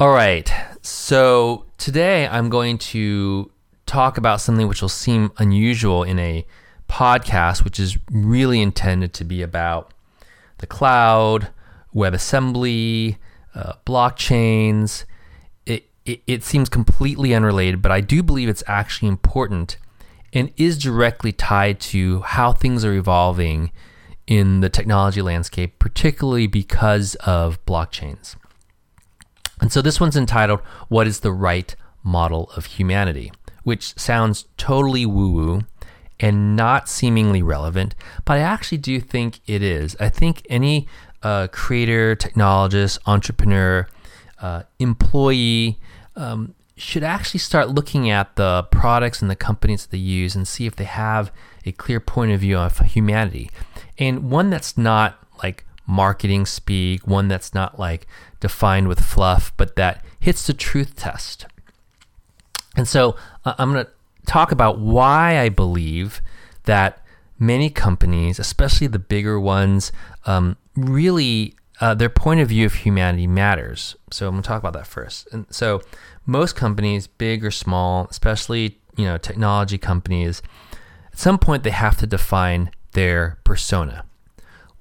All right. So today I'm going to talk about something which will seem unusual in a podcast, which is really intended to be about the cloud, WebAssembly, uh, blockchains. It, it, it seems completely unrelated, but I do believe it's actually important and is directly tied to how things are evolving in the technology landscape, particularly because of blockchains. And so this one's entitled, What is the Right Model of Humanity? which sounds totally woo woo and not seemingly relevant, but I actually do think it is. I think any uh, creator, technologist, entrepreneur, uh, employee um, should actually start looking at the products and the companies that they use and see if they have a clear point of view of humanity. And one that's not like marketing speak, one that's not like defined with fluff, but that hits the truth test. And so uh, I'm going to talk about why I believe that many companies, especially the bigger ones, um, really uh, their point of view of humanity matters. So I'm going to talk about that first. And so most companies, big or small, especially you know technology companies, at some point they have to define their persona.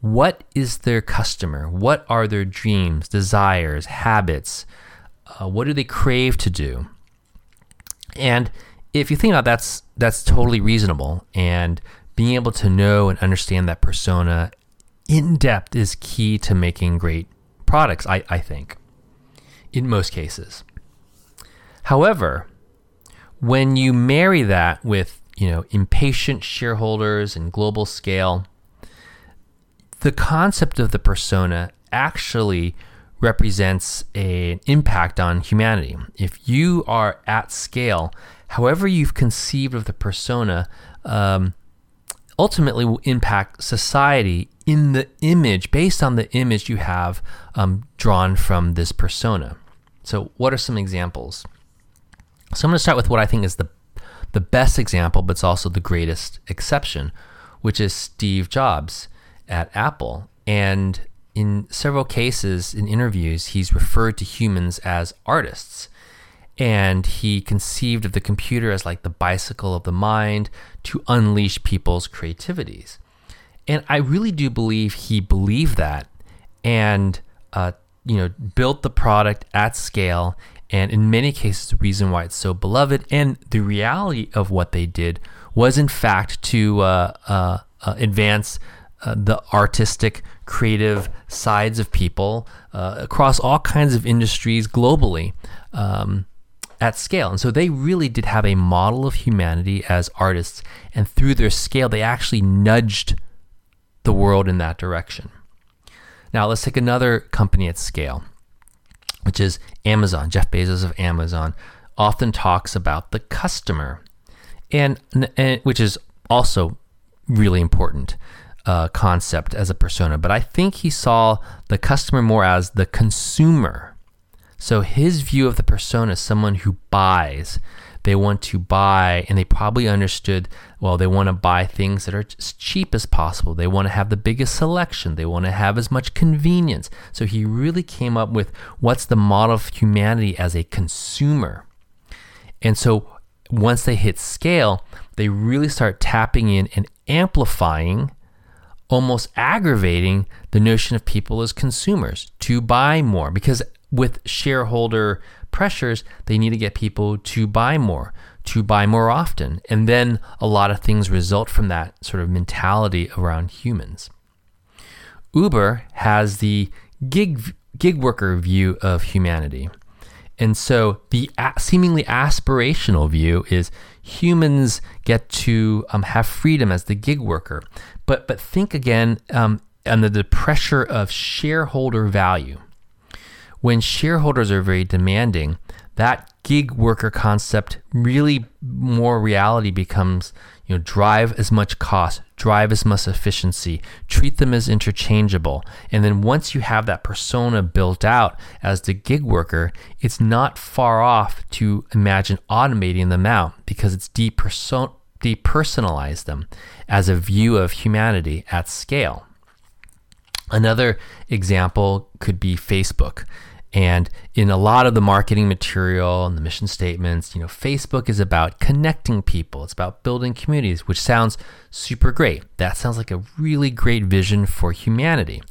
What is their customer? What are their dreams, desires, habits? Uh, what do they crave to do? And if you think about that's that's totally reasonable and being able to know and understand that persona in depth is key to making great products, I, I think, in most cases. However, when you marry that with you know impatient shareholders and global scale, the concept of the persona actually represents an impact on humanity. If you are at scale, however you've conceived of the persona, um, ultimately will impact society in the image, based on the image you have um, drawn from this persona. So, what are some examples? So, I'm going to start with what I think is the the best example, but it's also the greatest exception, which is Steve Jobs at Apple. And in several cases in interviews, he's referred to humans as artists. And he conceived of the computer as like the bicycle of the mind to unleash people's creativities. And I really do believe he believed that and, uh, you know, built the product at scale. And in many cases, the reason why it's so beloved and the reality of what they did was, in fact, to uh, uh, uh advance uh, the artistic, creative sides of people uh, across all kinds of industries globally um, at scale. And so they really did have a model of humanity as artists. And through their scale, they actually nudged the world in that direction. Now, let's take another company at scale, which is Amazon. Jeff Bezos of Amazon often talks about the customer, and, and which is also really important uh, concept as a persona, but I think he saw the customer more as the consumer. So his view of the persona is someone who buys. They want to buy, and they probably understood well, they want to buy things that are as cheap as possible. They want to have the biggest selection. They want to have as much convenience. So he really came up with what's the model of humanity as a consumer. And so once they hit scale, they really start tapping in and amplifying almost aggravating the notion of people as consumers to buy more because with shareholder pressures, they need to get people to buy more, to buy more often. And then a lot of things result from that sort of mentality around humans. Uber has the gig, gig worker view of humanity. And so the seemingly aspirational view is humans get to um, have freedom as the gig worker. But, but think again um, under the pressure of shareholder value. When shareholders are very demanding, that gig worker concept really more reality becomes you know drive as much cost drive as much efficiency treat them as interchangeable and then once you have that persona built out as the gig worker it's not far off to imagine automating them out because it's deperson- depersonalize them as a view of humanity at scale another example could be facebook And in a lot of the marketing material and the mission statements, you know, Facebook is about connecting people. It's about building communities, which sounds super great. That sounds like a really great vision for humanity.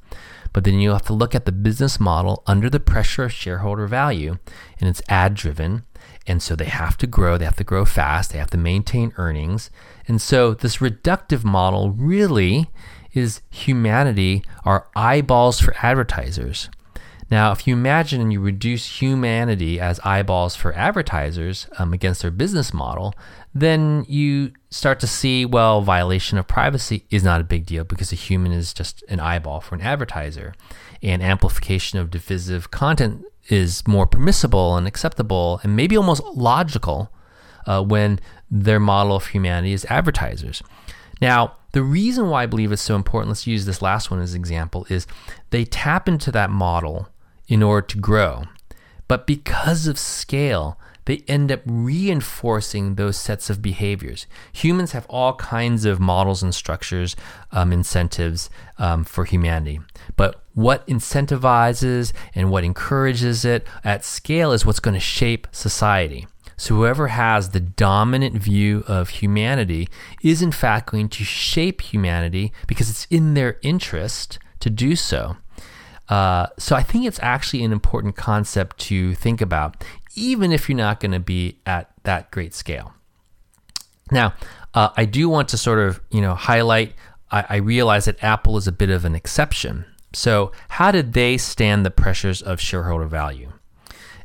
But then you have to look at the business model under the pressure of shareholder value, and it's ad driven. And so they have to grow, they have to grow fast, they have to maintain earnings. And so this reductive model really is humanity, our eyeballs for advertisers. Now, if you imagine and you reduce humanity as eyeballs for advertisers um, against their business model, then you start to see, well, violation of privacy is not a big deal because a human is just an eyeball for an advertiser. And amplification of divisive content is more permissible and acceptable and maybe almost logical uh, when their model of humanity is advertisers. Now, the reason why I believe it's so important, let's use this last one as an example, is they tap into that model in order to grow. But because of scale, they end up reinforcing those sets of behaviors. Humans have all kinds of models and structures, um, incentives um, for humanity. But what incentivizes and what encourages it at scale is what's going to shape society. So, whoever has the dominant view of humanity is, in fact, going to shape humanity because it's in their interest to do so. Uh, so I think it's actually an important concept to think about, even if you're not going to be at that great scale. Now, uh, I do want to sort of you know highlight. I, I realize that Apple is a bit of an exception. So how did they stand the pressures of shareholder value?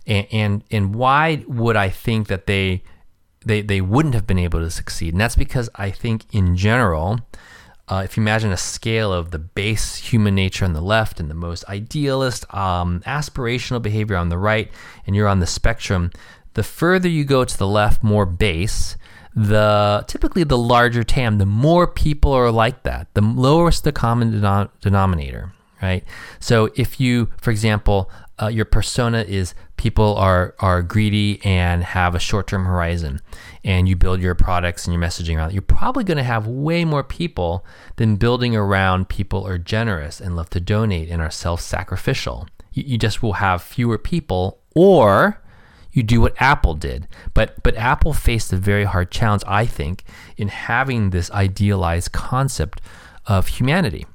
And, and and why would I think that they they they wouldn't have been able to succeed? And that's because I think in general uh, if you imagine a scale of the base human nature on the left and the most idealist, um, aspirational behavior on the right, and you're on the spectrum, the further you go to the left, more base, the typically the larger TAM, the more people are like that, the lowest the common denom- denominator, right? So if you, for example, uh, your persona is people are are greedy and have a short-term horizon and you build your products and your messaging around it, you're probably going to have way more people than building around people are generous and love to donate and are self-sacrificial. You, you just will have fewer people or you do what Apple did. But but Apple faced a very hard challenge, I think, in having this idealized concept of humanity.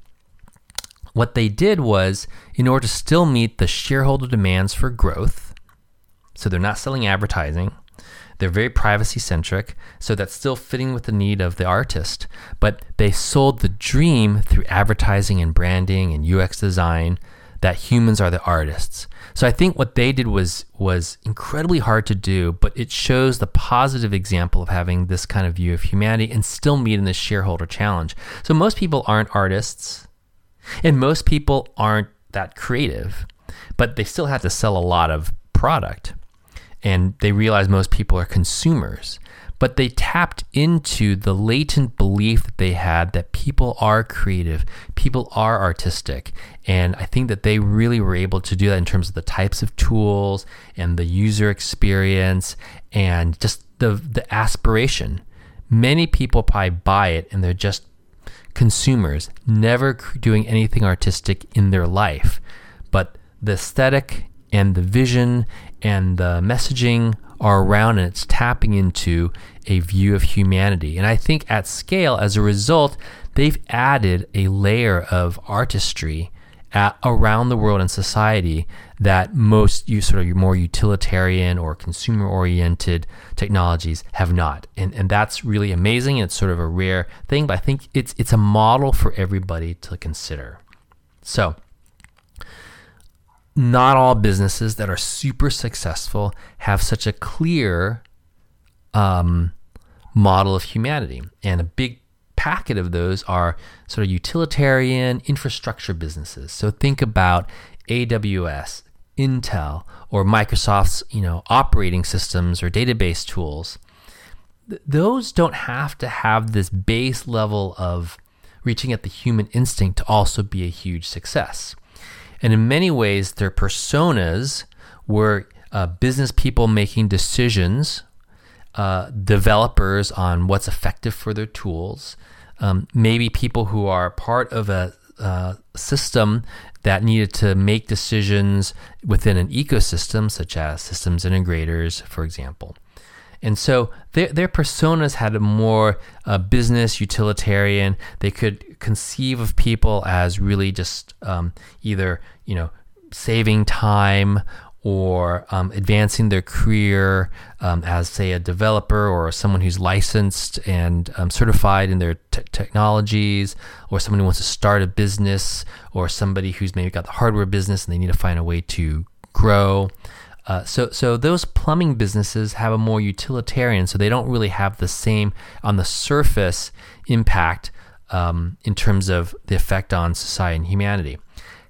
What they did was, in order to still meet the shareholder demands for growth, so they're not selling advertising. They're very privacy centric, so that's still fitting with the need of the artist. But they sold the dream through advertising and branding and UX design that humans are the artists. So I think what they did was was incredibly hard to do, but it shows the positive example of having this kind of view of humanity and still meeting the shareholder challenge. So most people aren't artists, and most people aren't that creative, but they still have to sell a lot of product and they realized most people are consumers. But they tapped into the latent belief that they had that people are creative, people are artistic. And I think that they really were able to do that in terms of the types of tools and the user experience and just the, the aspiration. Many people probably buy it and they're just consumers, never doing anything artistic in their life. But the aesthetic and the vision and the messaging are around and it's tapping into a view of humanity. And I think at scale, as a result, they've added a layer of artistry at, around the world and society that most you sort of more utilitarian or consumer oriented technologies have not. And, and that's really amazing. It's sort of a rare thing, but I think it's, it's a model for everybody to consider. So, not all businesses that are super successful have such a clear um, model of humanity. And a big packet of those are sort of utilitarian infrastructure businesses. So think about AWS, Intel, or Microsoft's you know operating systems or database tools. Th- those don't have to have this base level of reaching at the human instinct to also be a huge success. And in many ways, their personas were uh, business people making decisions, uh, developers on what's effective for their tools, um, maybe people who are part of a uh, system that needed to make decisions within an ecosystem, such as systems integrators, for example. And so their, their personas had a more uh, business utilitarian. They could conceive of people as really just um, either, you know, saving time or um, advancing their career um, as, say, a developer or someone who's licensed and um, certified in their technologies, or someone who wants to start a business, or somebody who's maybe got the hardware business and they need to find a way to grow. Uh, so, so those plumbing businesses have a more utilitarian, so they don't really have the same on the surface impact um, in terms of the effect on society and humanity.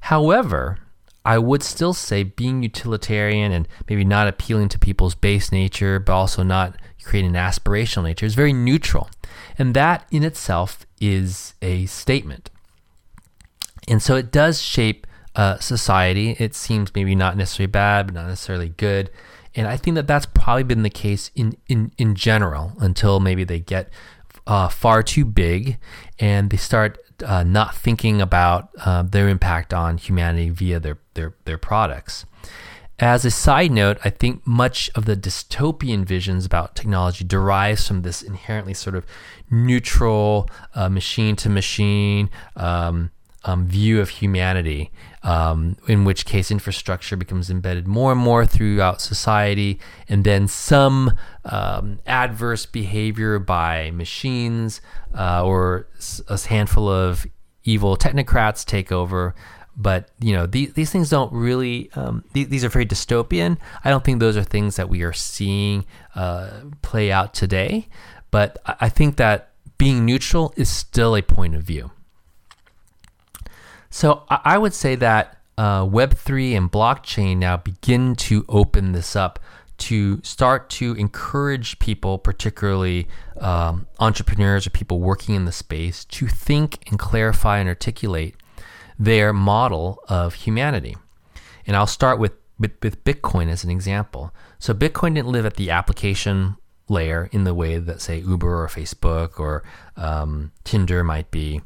However, I would still say being utilitarian and maybe not appealing to people's base nature, but also not creating an aspirational nature is very neutral. And that in itself is a statement. And so it does shape uh, society. It seems maybe not necessarily bad, but not necessarily good. And I think that that's probably been the case in, in, in general until maybe they get uh, far too big and they start uh, not thinking about uh, their impact on humanity via their, their, their products. As a side note, I think much of the dystopian visions about technology derives from this inherently sort of neutral, machine to machine um, um, view of humanity, um, in which case infrastructure becomes embedded more and more throughout society, and then some um, adverse behavior by machines uh, or a handful of evil technocrats take over. But you know these these things don't really um, these, these, are very dystopian. I don't think those are things that we are seeing uh, play out today. But I think that being neutral is still a point of view. So I would say that uh, Web3 and blockchain now begin to open this up to start to encourage people, particularly um, entrepreneurs or people working in the space, to think and clarify and articulate their model of humanity. And I'll start with, with, with Bitcoin as an example. So, Bitcoin didn't live at the application layer in the way that, say, Uber or Facebook or um, Tinder might be.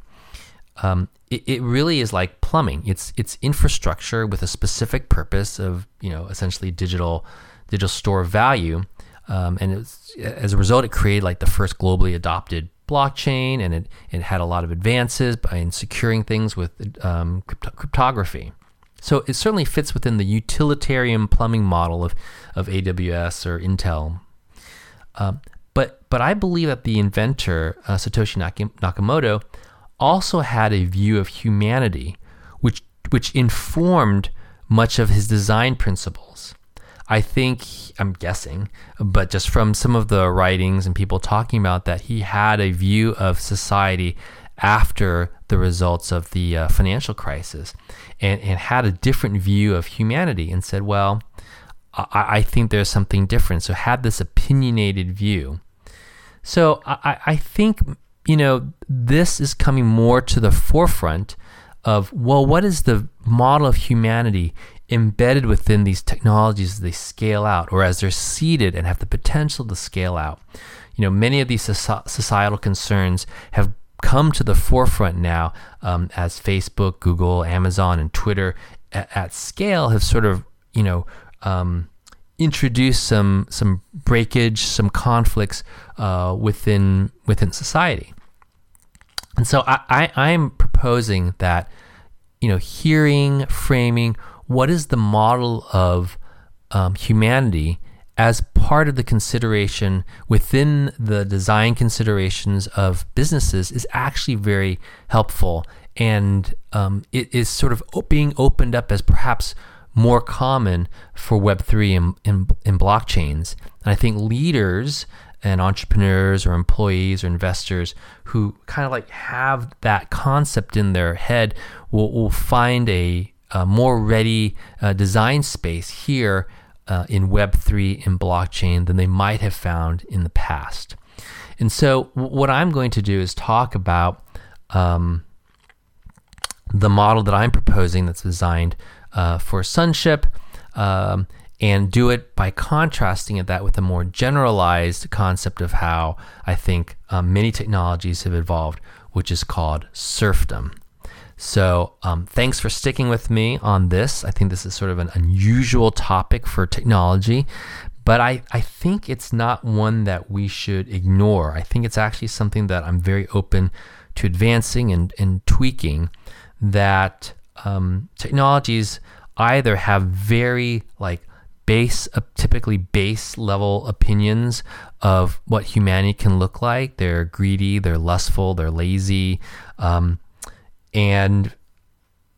Um, it, it really is like plumbing. It's it's infrastructure with a specific purpose of you know essentially digital digital store value, um, and as a result, it created like the first globally adopted blockchain, and it it had a lot of advances in securing things with um, crypto- cryptography. So it certainly fits within the utilitarian plumbing model of of AWS or Intel. Um, but but I believe that the inventor uh, Satoshi Nakamoto also had a view of humanity, which which informed much of his design principles. I think I'm guessing, but just from some of the writings and people talking about that, he had a view of society after the results of the uh, financial crisis, and and had a different view of humanity, and said, well. I, I think there's something different. So had this opinionated view. So I, I think you know, this is coming more to the forefront of, well, what is the model of humanity embedded within these technologies as they scale out or as they're seeded and have the potential to scale out? You know, many of these societal concerns have come to the forefront now um, as Facebook, Google, Amazon, and Twitter at, at scale have sort of, you know, um, introduce some some breakage, some conflicts uh, within within society. And so I, I am proposing that you know hearing framing what is the model of um, humanity as part of the consideration within the design considerations of businesses is actually very helpful and um, it is sort of being opened up as perhaps more common for Web3 and, and blockchains. And I think leaders and entrepreneurs or employees or investors who kind of like have that concept in their head will, will find a, a more ready uh, design space here uh, in Web3 and blockchain than they might have found in the past. And so, what I'm going to do is talk about um, the model that I'm proposing that's designed uh, for sonship, um, and do it by contrasting it that with a more generalized concept of how I think um, many technologies have evolved, which is called serfdom. So, um, thanks for sticking with me on this. I think this is sort of an unusual topic for technology, but I, I think it's not one that we should ignore. I think it's actually something that I'm very open to advancing and, and tweaking. That um, technologies either have very like base, uh, typically base level opinions of what humanity can look like. They're greedy, they're lustful, they're lazy, um, and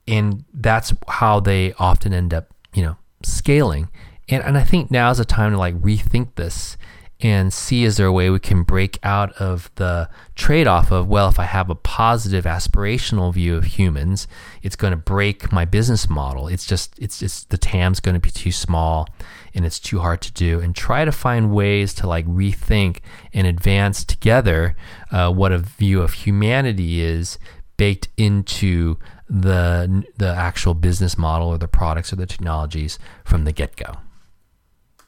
and that's how they often end up, you know, scaling. And and I think now is a time to like rethink this and see is there a way we can break out of the trade off of, well, if I have a positive aspirational view of humans, it's going to break my business model. It's just, it's just, the TAM's going to be too small and it's too hard to do. And try to find ways to like rethink and advance together uh, what a view of humanity is baked into the the actual business model or the products or the technologies from the get go.